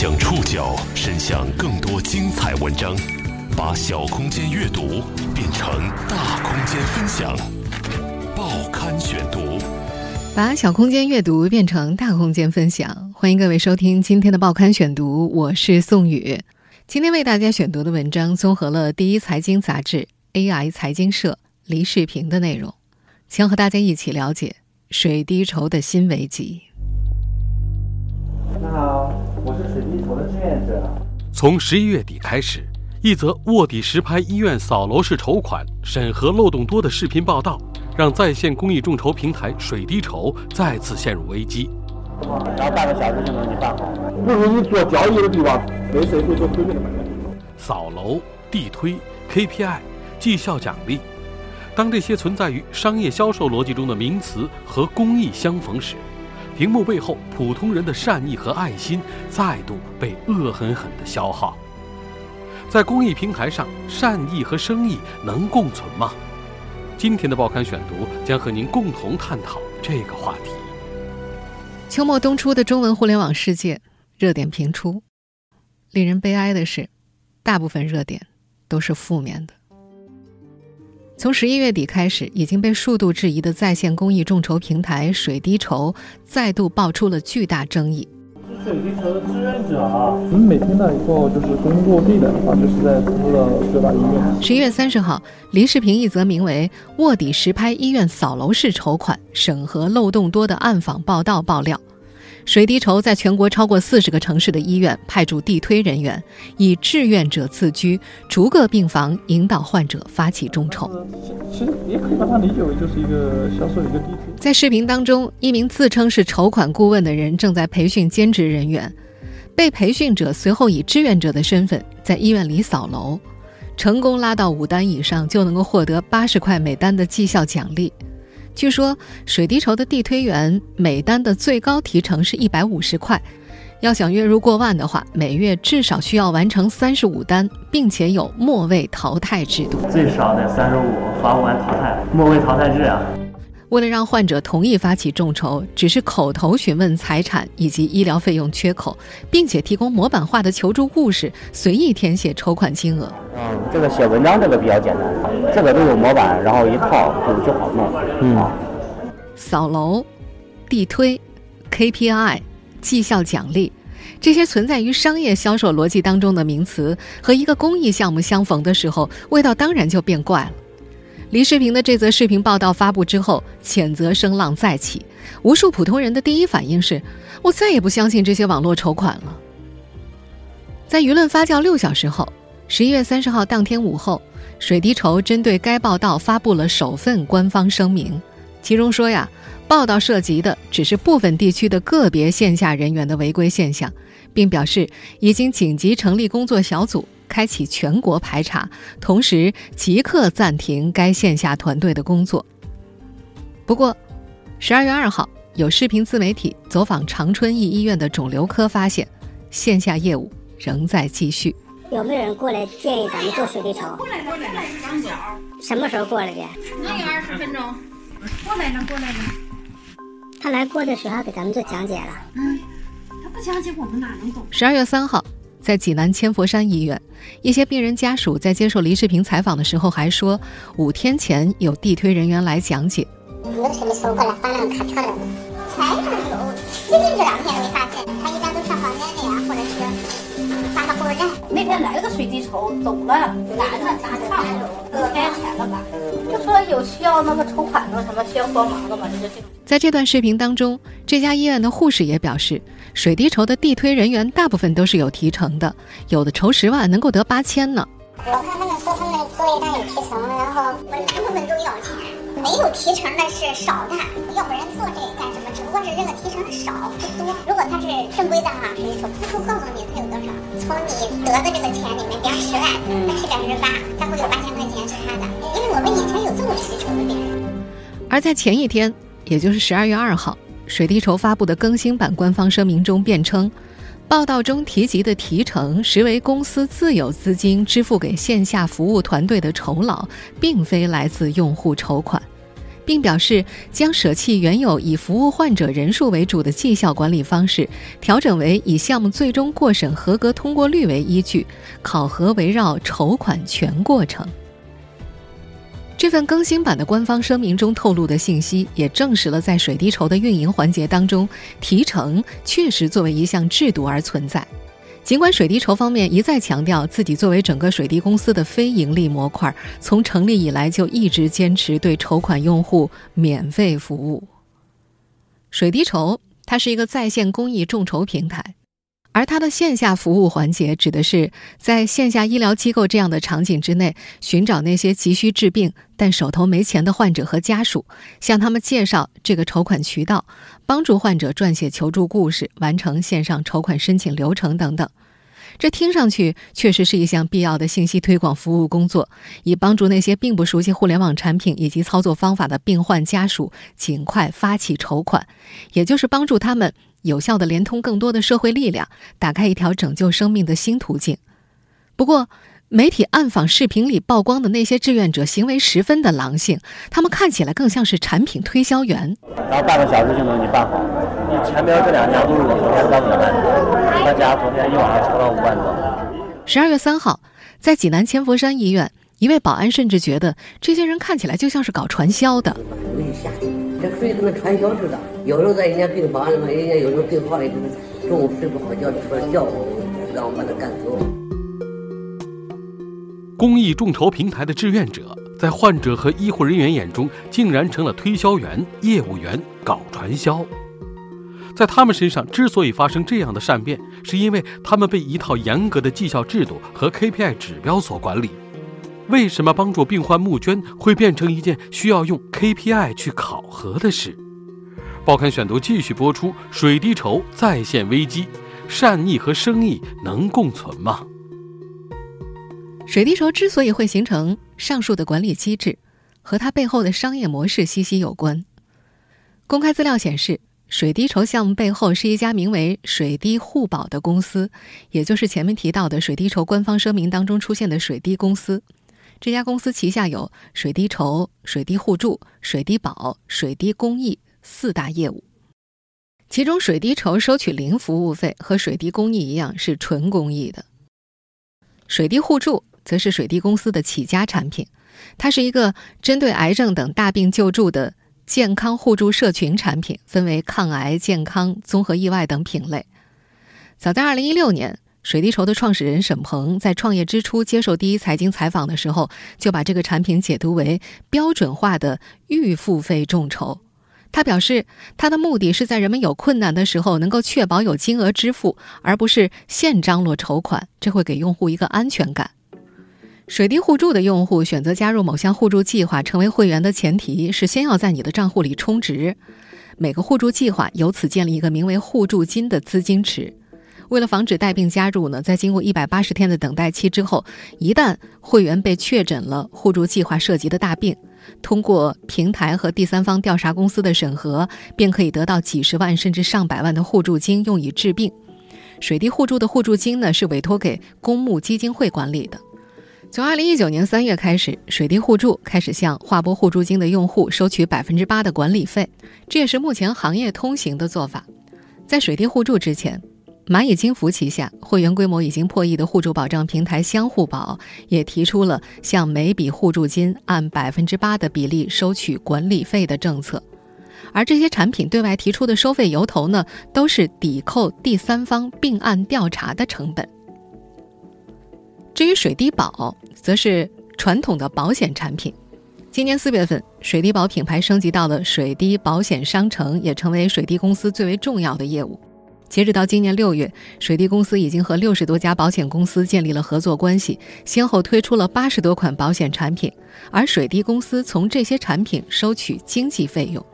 将触角伸向更多精彩文章，把小空间阅读变成大空间分享。报刊选读，把小空间阅读变成大空间分享。欢迎各位收听今天的报刊选读，我是宋宇。今天为大家选读的文章综合了第一财经杂志、AI 财经社、黎世平的内容，将和大家一起了解水滴筹的新危机。你好，我是水滴筹的志愿者。从十一月底开始，一则卧底实拍医院扫楼式筹款审核漏洞多的视频报道，让在线公益众筹平台水滴筹再次陷入危机。然后半个小时就能给你办好。不如你做交易的地方，没谁会做推荐的买卖。扫楼、地推、KPI、绩效奖励，当这些存在于商业销售逻辑中的名词和公益相逢时，屏幕背后普通人的善意和爱心再度被恶狠狠地消耗。在公益平台上，善意和生意能共存吗？今天的报刊选读将和您共同探讨这个话题。秋末冬初的中文互联网世界，热点频出。令人悲哀的是，大部分热点都是负面的。从十一月底开始，已经被数度质疑的在线公益众筹平台水滴筹再度爆出了巨大争议。是水滴筹的志愿者啊。我们每天呢，以后就是工作地点的话，就是在成都的各大医院。十一月三十号，黎世平一则名为“卧底实拍医院扫楼式筹款审核漏洞多”的暗访报道爆料。水滴筹在全国超过四十个城市的医院派驻地推人员，以志愿者自居，逐个病房引导患者发起众筹。其实也可以把它理解为就是一个销售一个地推。在视频当中，一名自称是筹款顾问的人正在培训兼职人员，被培训者随后以志愿者的身份在医院里扫楼，成功拉到五单以上就能够获得八十块每单的绩效奖励。据说水滴筹的地推员每单的最高提成是一百五十块，要想月入过万的话，每月至少需要完成三十五单，并且有末位淘汰制度。最少得三十五，罚不完淘汰，末位淘汰制啊。为了让患者同意发起众筹，只是口头询问财产以及医疗费用缺口，并且提供模板化的求助故事，随意填写筹款金额。嗯，这个写文章这个比较简单，这个都有模板，然后一套就就好弄。嗯，扫楼、地推、KPI、绩效奖励，这些存在于商业销售逻辑当中的名词，和一个公益项目相逢的时候，味道当然就变怪了。黎世平的这则视频报道发布之后，谴责声浪再起，无数普通人的第一反应是：我再也不相信这些网络筹款了。在舆论发酵六小时后，十一月三十号当天午后，水滴筹针对该报道发布了首份官方声明，其中说呀，报道涉及的只是部分地区的个别线下人员的违规现象，并表示已经紧急成立工作小组。开启全国排查，同时即刻暂停该线下团队的工作。不过，十二月二号，有视频自媒体走访长春一医院的肿瘤科，发现线下业务仍在继续。有没有人过来建议咱们做水滴筹？过来过来，张角。什么时候过来的？能有二十分钟。过来呢，过来呢。他来过的时候给咱们做讲解了。嗯，他不讲解我们哪能懂？十二月三号。在济南千佛山医院，一些病人家属在接受黎世平采访的时候还说，五天前有地推人员来讲解。有的什么时候过来发那个卡车的？前一阵有，最近这两天没发天来了个水滴筹，走了，男的打岔了，开钱了吧？就说有需要那个筹款的什么需要帮忙的吗？就是这种。在这段视频当中，这家医院的护士也表示。水滴筹的地推人员大部分都是有提成的，有的筹十万能够得八千呢。我看他们说他们做一单有提成，然后大部分都要钱，没有提成的是少的，要不然做这干什么？这个提成少不多。如果他是正规的哈，水滴筹他会告诉你他有多少，从你得的这个钱里面，比方十万，他是百分之八，他会有八千块钱是他的。因为我们以前有做过水滴筹的病人。而在前一天，也就是十二月二号。水滴筹发布的更新版官方声明中辩称，报道中提及的提成实为公司自有资金支付给线下服务团队的酬劳，并非来自用户筹款，并表示将舍弃原有以服务患者人数为主的绩效管理方式，调整为以项目最终过审合格通过率为依据，考核围绕筹款全过程。这份更新版的官方声明中透露的信息，也证实了在水滴筹的运营环节当中，提成确实作为一项制度而存在。尽管水滴筹方面一再强调自己作为整个水滴公司的非盈利模块，从成立以来就一直坚持对筹款用户免费服务。水滴筹它是一个在线公益众筹平台。而它的线下服务环节，指的是在线下医疗机构这样的场景之内，寻找那些急需治病但手头没钱的患者和家属，向他们介绍这个筹款渠道，帮助患者撰写求助故事，完成线上筹款申请流程等等。这听上去确实是一项必要的信息推广服务工作，以帮助那些并不熟悉互联网产品以及操作方法的病患家属尽快发起筹款，也就是帮助他们。有效的连通更多的社会力量，打开一条拯救生命的新途径。不过，媒体暗访视频里曝光的那些志愿者行为十分的狼性，他们看起来更像是产品推销员。然后半个小时就能给你办好，你前边这两家都是我昨天刚给办的，他家昨天一晚上筹了五万多。十二月三号，在济南千佛山医院，一位保安甚至觉得这些人看起来就像是搞传销的。这属于跟那传销似的。有时候在人家病房里面，人家有时候病房里中午睡不好觉，出来叫我，让我把他赶走。公益众筹平台的志愿者，在患者和医护人员眼中，竟然成了推销员、业务员，搞传销。在他们身上之所以发生这样的善变，是因为他们被一套严格的绩效制度和 KPI 指标所管理。为什么帮助病患募捐会变成一件需要用 KPI 去考核的事？报刊选读继续播出：水滴筹再现危机，善意和生意能共存吗？水滴筹之所以会形成上述的管理机制，和它背后的商业模式息息有关。公开资料显示，水滴筹项目背后是一家名为“水滴互保”的公司，也就是前面提到的水滴筹官方声明当中出现的水滴公司。这家公司旗下有水滴筹、水滴互助、水滴保、水滴公益四大业务，其中水滴筹收取零服务费，和水滴公益一样是纯公益的。水滴互助则是水滴公司的起家产品，它是一个针对癌症等大病救助的健康互助社群产品，分为抗癌、健康、综合意外等品类。早在二零一六年。水滴筹的创始人沈鹏在创业之初接受第一财经采访的时候，就把这个产品解读为标准化的预付费众筹。他表示，他的目的是在人们有困难的时候能够确保有金额支付，而不是现张罗筹款，这会给用户一个安全感。水滴互助的用户选择加入某项互助计划成为会员的前提是先要在你的账户里充值，每个互助计划由此建立一个名为互助金的资金池。为了防止带病加入呢，在经过一百八十天的等待期之后，一旦会员被确诊了互助计划涉及的大病，通过平台和第三方调查公司的审核，便可以得到几十万甚至上百万的互助金用以治病。水滴互助的互助金呢，是委托给公募基金会管理的。从二零一九年三月开始，水滴互助开始向划拨互助金的用户收取百分之八的管理费，这也是目前行业通行的做法。在水滴互助之前。蚂蚁金服旗下会员规模已经破亿的互助保障平台相互保也提出了向每笔互助金按百分之八的比例收取管理费的政策，而这些产品对外提出的收费由头呢，都是抵扣第三方并案调查的成本。至于水滴保，则是传统的保险产品。今年四月份，水滴保品牌升级到了水滴保险商城，也成为水滴公司最为重要的业务。截止到今年六月，水滴公司已经和六十多家保险公司建立了合作关系，先后推出了八十多款保险产品，而水滴公司从这些产品收取经济费用。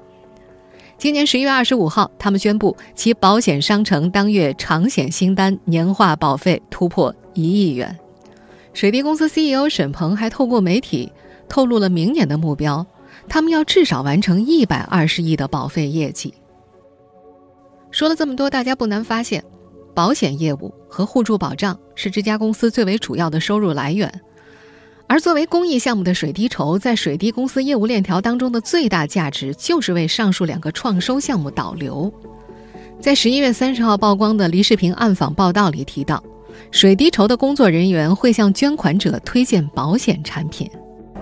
今年十一月二十五号，他们宣布其保险商城当月长险新单年化保费突破一亿元。水滴公司 CEO 沈鹏还透过媒体透露了明年的目标，他们要至少完成一百二十亿的保费业绩。说了这么多，大家不难发现，保险业务和互助保障是这家公司最为主要的收入来源。而作为公益项目的水滴筹，在水滴公司业务链条当中的最大价值，就是为上述两个创收项目导流。在十一月三十号曝光的黎世平暗访报道里提到，水滴筹的工作人员会向捐款者推荐保险产品。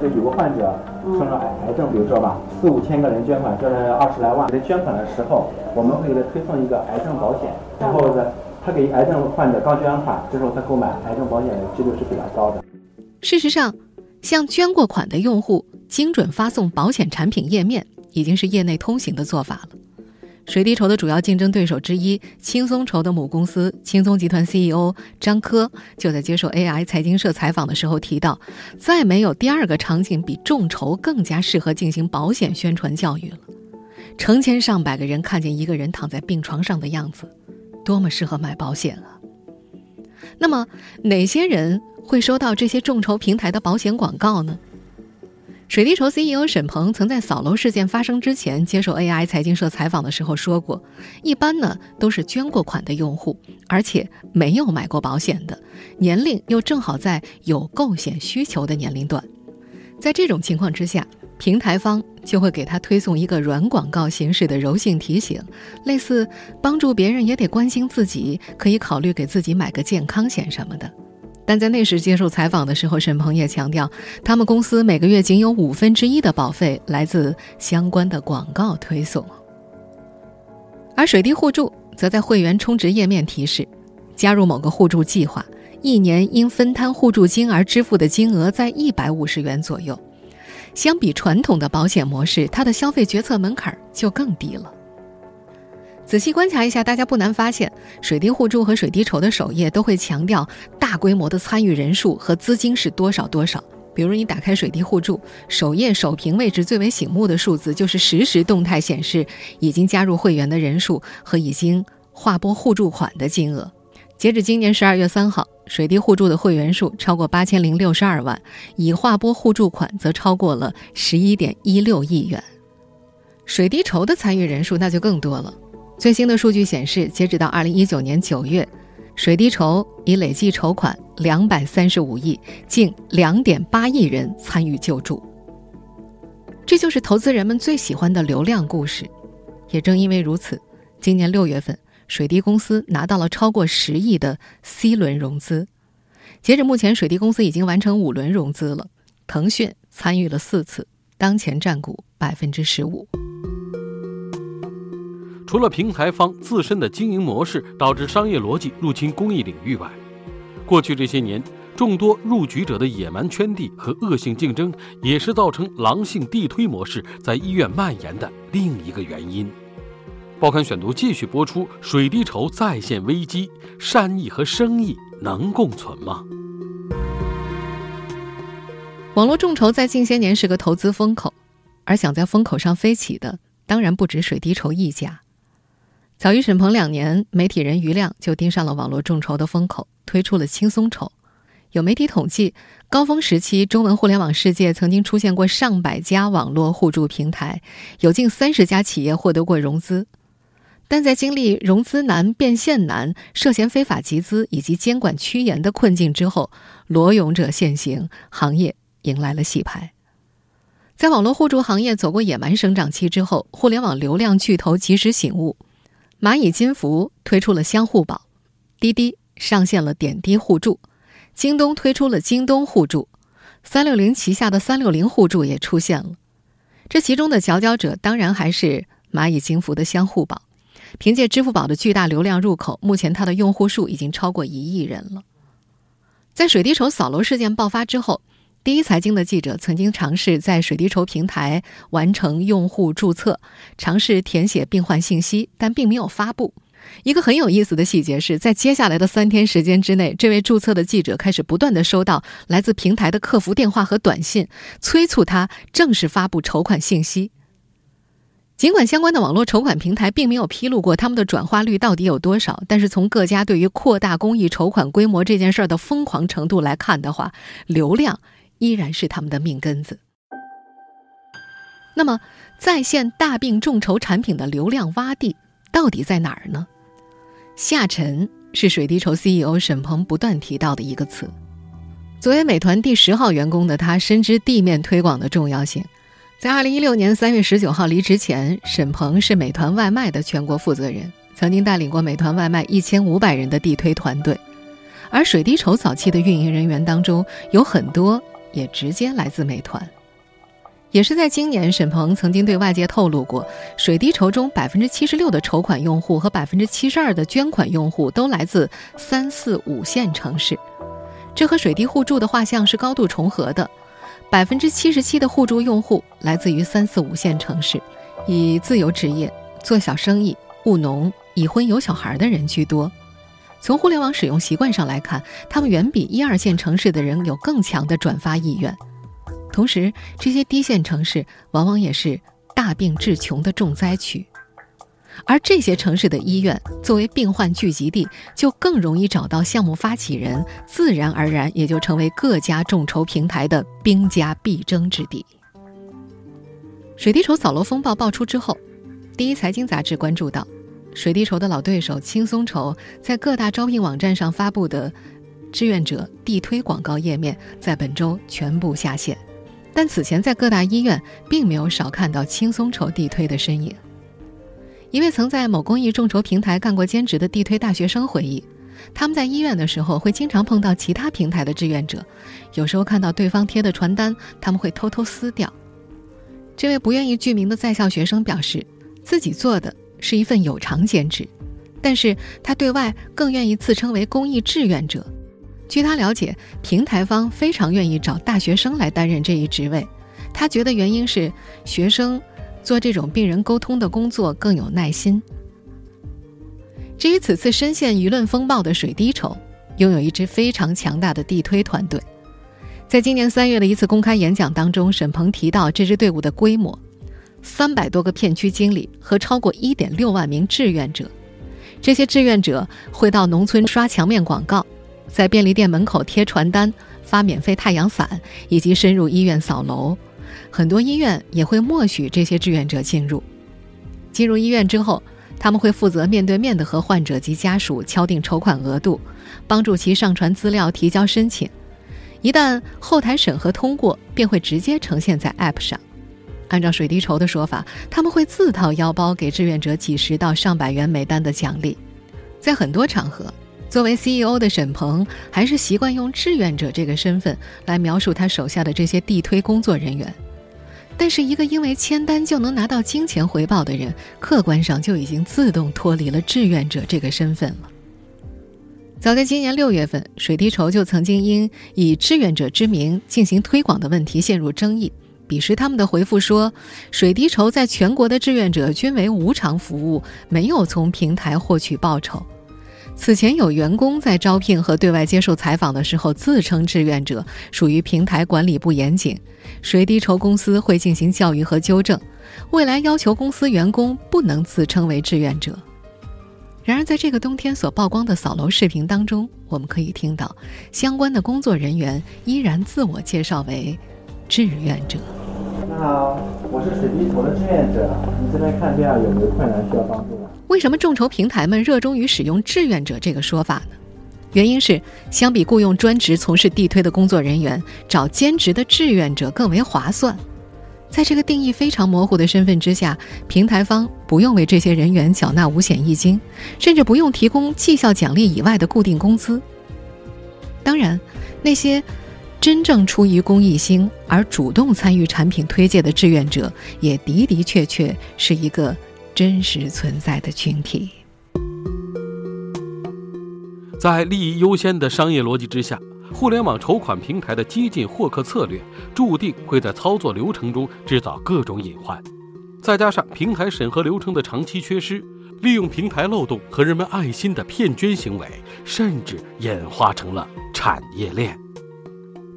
就有个患者生了癌癌症，比如说吧，四五千个人捐款，捐了二十来万，给他捐款的时候，我们会给他推送一个癌症保险，然后呢，他给癌症患者刚捐完款，这时候他购买癌症保险的几率是比较高的。事实上，向捐过款的用户精准发送保险产品页面，已经是业内通行的做法了。水滴筹的主要竞争对手之一轻松筹的母公司轻松集团 CEO 张科就在接受 AI 财经社采访的时候提到，再没有第二个场景比众筹更加适合进行保险宣传教育了。成千上百个人看见一个人躺在病床上的样子，多么适合买保险啊！那么，哪些人会收到这些众筹平台的保险广告呢？水滴筹 CEO 沈鹏曾在扫楼事件发生之前接受 AI 财经社采访的时候说过，一般呢都是捐过款的用户，而且没有买过保险的，年龄又正好在有购险需求的年龄段。在这种情况之下，平台方就会给他推送一个软广告形式的柔性提醒，类似帮助别人也得关心自己，可以考虑给自己买个健康险什么的。但在那时接受采访的时候，沈鹏也强调，他们公司每个月仅有五分之一的保费来自相关的广告推送。而水滴互助则在会员充值页面提示，加入某个互助计划，一年因分摊互助金而支付的金额在一百五十元左右。相比传统的保险模式，它的消费决策门槛就更低了。仔细观察一下，大家不难发现，水滴互助和水滴筹的首页都会强调大规模的参与人数和资金是多少多少。比如，你打开水滴互助首页首屏位置最为醒目的数字，就是实时动态显示已经加入会员的人数和已经划拨互助款的金额。截止今年十二月三号，水滴互助的会员数超过八千零六十二万，已划拨互助款则超过了十一点一六亿元。水滴筹的参与人数那就更多了。最新的数据显示，截止到二零一九年九月，水滴筹已累计筹款两百三十五亿，近两点八亿人参与救助。这就是投资人们最喜欢的流量故事。也正因为如此，今年六月份，水滴公司拿到了超过十亿的 C 轮融资。截止目前，水滴公司已经完成五轮融资了，腾讯参与了四次，当前占股百分之十五。除了平台方自身的经营模式导致商业逻辑入侵公益领域外，过去这些年众多入局者的野蛮圈地和恶性竞争，也是造成狼性地推模式在医院蔓延的另一个原因。报刊选读继续播出：水滴筹再现危机，善意和生意能共存吗？网络众筹在近些年是个投资风口，而想在风口上飞起的，当然不止水滴筹一家。早于沈鹏两年，媒体人余亮就盯上了网络众筹的风口，推出了轻松筹。有媒体统计，高峰时期，中文互联网世界曾经出现过上百家网络互助平台，有近三十家企业获得过融资。但在经历融资难、变现难、涉嫌非法集资以及监管趋严的困境之后，裸泳者现形，行业迎来了洗牌。在网络互助行业走过野蛮生长期之后，互联网流量巨头及时醒悟。蚂蚁金服推出了相互宝，滴滴上线了点滴互助，京东推出了京东互助，三六零旗下的三六零互助也出现了。这其中的佼佼者当然还是蚂蚁金服的相互宝，凭借支付宝的巨大流量入口，目前它的用户数已经超过一亿人了。在水滴筹扫楼事件爆发之后。第一财经的记者曾经尝试在水滴筹平台完成用户注册，尝试填写病患信息，但并没有发布。一个很有意思的细节是在接下来的三天时间之内，这位注册的记者开始不断的收到来自平台的客服电话和短信，催促他正式发布筹款信息。尽管相关的网络筹款平台并没有披露过他们的转化率到底有多少，但是从各家对于扩大公益筹款规模这件事儿的疯狂程度来看的话，流量。依然是他们的命根子。那么，在线大病众筹产品的流量洼地到底在哪儿呢？下沉是水滴筹 CEO 沈鹏不断提到的一个词。作为美团第十号员工的他，深知地面推广的重要性。在二零一六年三月十九号离职前，沈鹏是美团外卖的全国负责人，曾经带领过美团外卖一千五百人的地推团队。而水滴筹早期的运营人员当中，有很多也直接来自美团。也是在今年，沈鹏曾经对外界透露过，水滴筹中百分之七十六的筹款用户和百分之七十二的捐款用户都来自三四五线城市。这和水滴互助的画像是高度重合的，百分之七十七的互助用户来自于三四五线城市，以自由职业、做小生意、务农、已婚有小孩的人居多。从互联网使用习惯上来看，他们远比一二线城市的人有更强的转发意愿。同时，这些低线城市往往也是大病致穷的重灾区。而这些城市的医院作为病患聚集地，就更容易找到项目发起人，自然而然也就成为各家众筹平台的兵家必争之地。水滴筹扫楼风暴爆出之后，第一财经杂志关注到，水滴筹的老对手轻松筹在各大招聘网站上发布的志愿者地推广告页面，在本周全部下线。但此前在各大医院并没有少看到轻松筹地推的身影。一位曾在某公益众筹平台干过兼职的地推大学生回忆，他们在医院的时候会经常碰到其他平台的志愿者，有时候看到对方贴的传单，他们会偷偷撕掉。这位不愿意具名的在校学生表示，自己做的是一份有偿兼职，但是他对外更愿意自称为公益志愿者。据他了解，平台方非常愿意找大学生来担任这一职位，他觉得原因是学生。做这种病人沟通的工作更有耐心。至于此次深陷舆论风暴的水滴筹，拥有一支非常强大的地推团队。在今年三月的一次公开演讲当中，沈鹏提到这支队伍的规模：三百多个片区经理和超过一点六万名志愿者。这些志愿者会到农村刷墙面广告，在便利店门口贴传单、发免费太阳伞，以及深入医院扫楼。很多医院也会默许这些志愿者进入。进入医院之后，他们会负责面对面的和患者及家属敲定筹款额度，帮助其上传资料、提交申请。一旦后台审核通过，便会直接呈现在 App 上。按照水滴筹的说法，他们会自掏腰包给志愿者几十到上百元每单的奖励。在很多场合，作为 CEO 的沈鹏还是习惯用志愿者这个身份来描述他手下的这些地推工作人员。但是，一个因为签单就能拿到金钱回报的人，客观上就已经自动脱离了志愿者这个身份了。早在今年六月份，水滴筹就曾经因以志愿者之名进行推广的问题陷入争议。彼时，他们的回复说，水滴筹在全国的志愿者均为无偿服务，没有从平台获取报酬。此前有员工在招聘和对外接受采访的时候自称志愿者，属于平台管理不严谨。水滴筹公司会进行教育和纠正，未来要求公司员工不能自称为志愿者。然而，在这个冬天所曝光的扫楼视频当中，我们可以听到相关的工作人员依然自我介绍为志愿者。你好，我是水滴筹的志愿者，你这边看病有没有困难需要帮助吗？为什么众筹平台们热衷于使用“志愿者”这个说法呢？原因是，相比雇佣专职从事地推的工作人员，找兼职的志愿者更为划算。在这个定义非常模糊的身份之下，平台方不用为这些人员缴纳五险一金，甚至不用提供绩效奖励以外的固定工资。当然，那些真正出于公益心而主动参与产品推介的志愿者，也的的确确是一个。真实存在的群体，在利益优先的商业逻辑之下，互联网筹款平台的激进获客策略，注定会在操作流程中制造各种隐患。再加上平台审核流程的长期缺失，利用平台漏洞和人们爱心的骗捐行为，甚至演化成了产业链。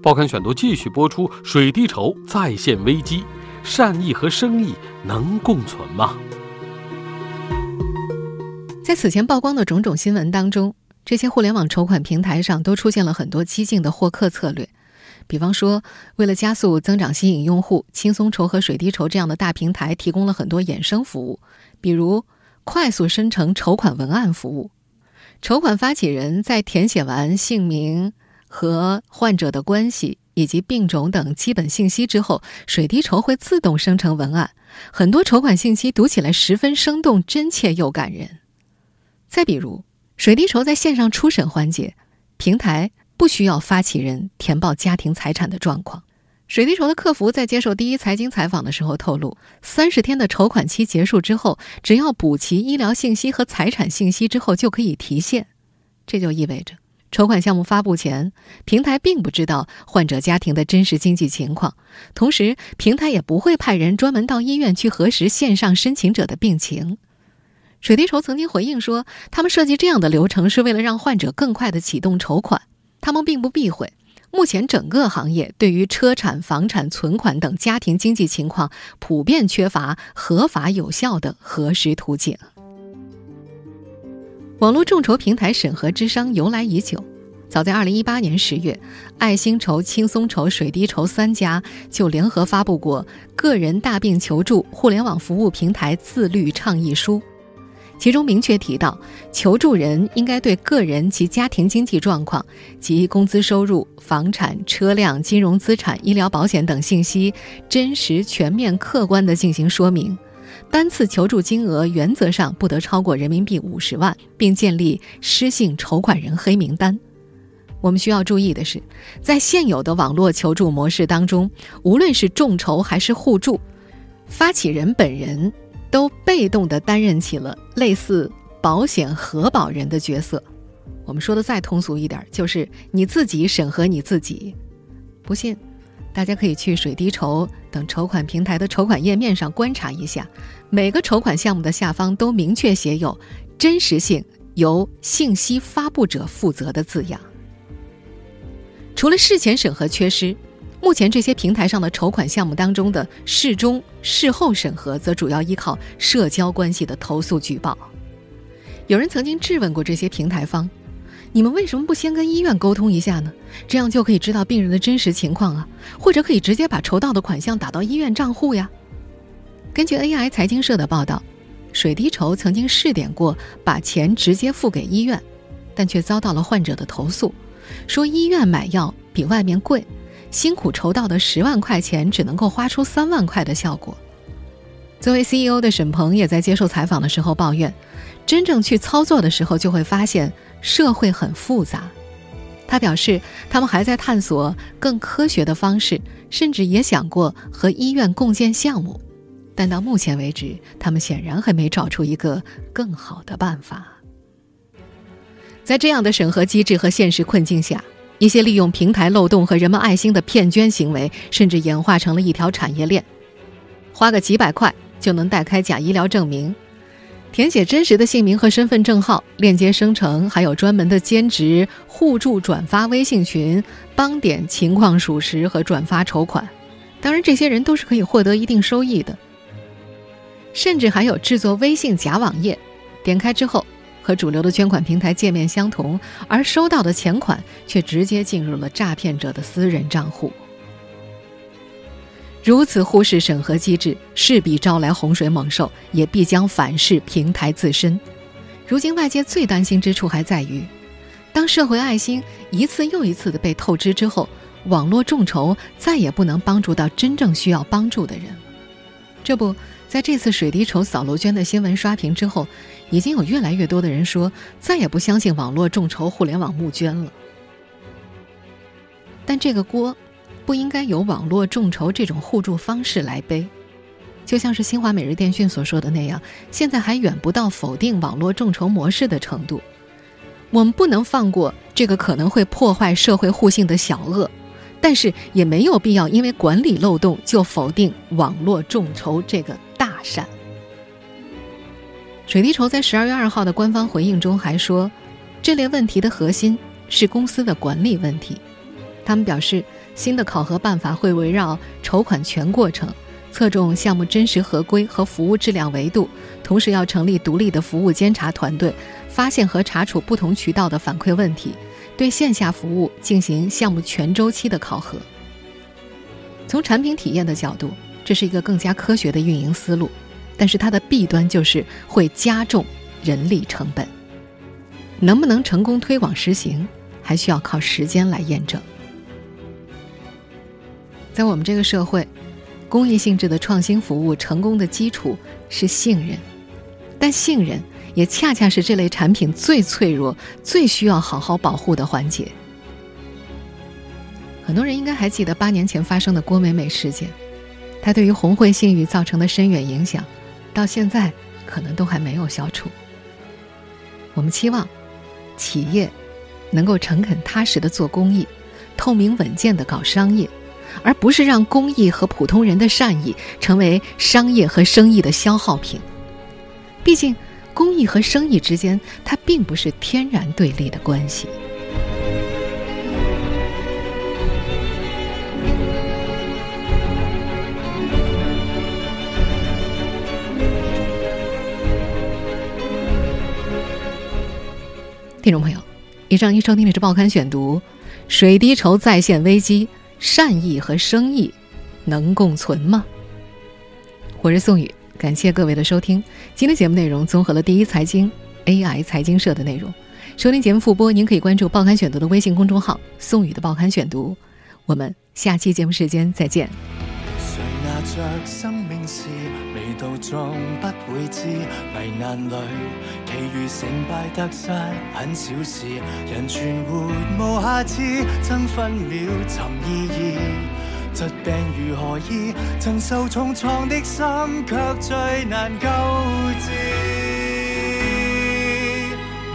报刊选读继续播出：水滴筹再现危机，善意和生意能共存吗？在此前曝光的种种新闻当中，这些互联网筹款平台上都出现了很多激进的获客策略。比方说，为了加速增长、吸引用户，轻松筹和水滴筹这样的大平台提供了很多衍生服务，比如快速生成筹款文案服务。筹款发起人在填写完姓名。和患者的关系以及病种等基本信息之后，水滴筹会自动生成文案。很多筹款信息读起来十分生动、真切又感人。再比如，水滴筹在线上初审环节，平台不需要发起人填报家庭财产的状况。水滴筹的客服在接受第一财经采访的时候透露，三十天的筹款期结束之后，只要补齐医疗信息和财产信息之后就可以提现。这就意味着，筹款项目发布前，平台并不知道患者家庭的真实经济情况，同时平台也不会派人专门到医院去核实线上申请者的病情。水滴筹曾经回应说，他们设计这样的流程是为了让患者更快地启动筹款，他们并不避讳。目前，整个行业对于车产、房产、存款等家庭经济情况普遍缺乏合法有效的核实途径。网络众筹平台审核之商由来已久，早在2018年10月，爱心筹、轻松筹、水滴筹三家就联合发布过《个人大病求助互联网服务平台自律倡议书》。其中明确提到，求助人应该对个人及家庭经济状况及工资收入、房产、车辆、金融资产、医疗保险等信息真实、全面、客观地进行说明。单次求助金额原则上不得超过人民币五十万，并建立失信筹款人黑名单。我们需要注意的是，在现有的网络求助模式当中，无论是众筹还是互助，发起人本人。都被动地担任起了类似保险核保人的角色。我们说的再通俗一点，就是你自己审核你自己。不信，大家可以去水滴筹等筹款平台的筹款页面上观察一下，每个筹款项目的下方都明确写有“真实性由信息发布者负责”的字样。除了事前审核缺失。目前这些平台上的筹款项目当中的事中、事后审核，则主要依靠社交关系的投诉举报。有人曾经质问过这些平台方：“你们为什么不先跟医院沟通一下呢？这样就可以知道病人的真实情况啊，或者可以直接把筹到的款项打到医院账户呀？”根据 AI 财经社的报道，水滴筹曾经试点过把钱直接付给医院，但却遭到了患者的投诉，说医院买药比外面贵。辛苦筹到的十万块钱，只能够花出三万块的效果。作为 CEO 的沈鹏也在接受采访的时候抱怨，真正去操作的时候，就会发现社会很复杂。他表示，他们还在探索更科学的方式，甚至也想过和医院共建项目，但到目前为止，他们显然还没找出一个更好的办法。在这样的审核机制和现实困境下。一些利用平台漏洞和人们爱心的骗捐行为，甚至演化成了一条产业链。花个几百块就能代开假医疗证明，填写真实的姓名和身份证号，链接生成，还有专门的兼职互助转发微信群，帮点情况属实和转发筹款。当然，这些人都是可以获得一定收益的。甚至还有制作微信假网页，点开之后。和主流的捐款平台界面相同，而收到的钱款却直接进入了诈骗者的私人账户。如此忽视审核机制，势必招来洪水猛兽，也必将反噬平台自身。如今外界最担心之处还在于，当社会爱心一次又一次的被透支之后，网络众筹再也不能帮助到真正需要帮助的人。这不。在这次水滴筹扫楼捐的新闻刷屏之后，已经有越来越多的人说再也不相信网络众筹、互联网募捐了。但这个锅不应该由网络众筹这种互助方式来背。就像是新华每日电讯所说的那样，现在还远不到否定网络众筹模式的程度。我们不能放过这个可能会破坏社会互信的小恶。但是也没有必要因为管理漏洞就否定网络众筹这个大善。水滴筹在十二月二号的官方回应中还说，这类问题的核心是公司的管理问题。他们表示，新的考核办法会围绕筹款全过程，侧重项目真实合规和服务质量维度，同时要成立独立的服务监察团队，发现和查处不同渠道的反馈问题。对线下服务进行项目全周期的考核。从产品体验的角度，这是一个更加科学的运营思路，但是它的弊端就是会加重人力成本。能不能成功推广实行，还需要靠时间来验证。在我们这个社会，公益性质的创新服务成功的基础是信任，但信任也恰恰是这类产品最脆弱、最需要好好保护的环节。很多人应该还记得八年前发生的郭美美事件，它对于红会信誉造成的深远影响，到现在可能都还没有消除。我们期望企业能够诚恳踏实的做公益，透明稳健的搞商业，而不是让公益和普通人的善意成为商业和生意的消耗品。毕竟，公益和生意之间，它并不是天然对立的关系。听众朋友，以上您收听的是《报刊选读》，水滴筹再现危机，善意和生意能共存吗？我是宋宇，感谢各位的收听。今天节目内容综合了第一财经、AI 财经社的内容。收听节目复播，您可以关注《报刊选读》的微信公众号“宋宇的报刊选读”。我们下期节目时间再见。终不会知危难里，其余成败得失很小事，人存活无下次，争分秒寻意义。疾病如何医？曾受重创的心却最难救治。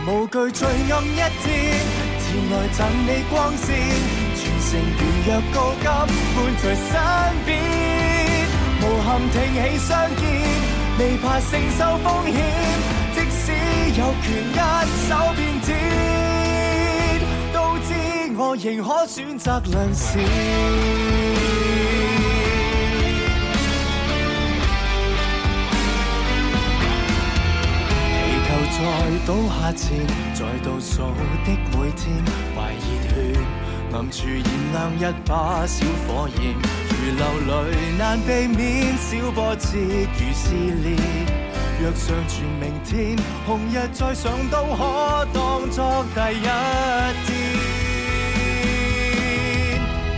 无惧最暗一天，前来赠你光线，全城如若告急，伴随身边。无憾挺起相见，未怕承受风险。即使有权一手变天，都知我仍可选择良善。祈求再倒下前，在倒数的每天，怀热血。暗处燃亮一把小火焰，如流泪难避免小波折，如撕裂。若尚存明天，红日再上都可当作第一天。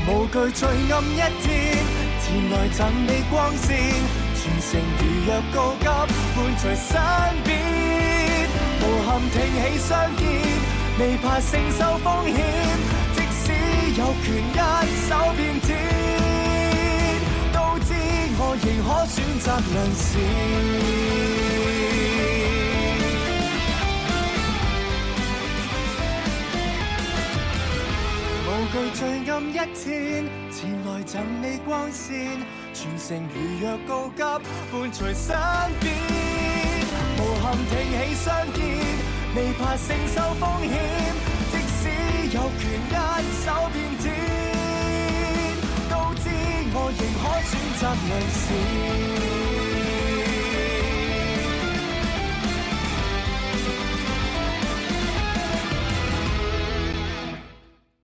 无惧最暗一天，前来赠你光线，全城如若告急，伴随身边。无憾挺起相见，未怕承受风险。即使有权一手变天，仍可选择良善。无惧最暗一天，前来赠你光线，全城如若告急，伴随身边。无憾挺起相见，未怕承受风险。即使有权一手变天，我仍可选择良善。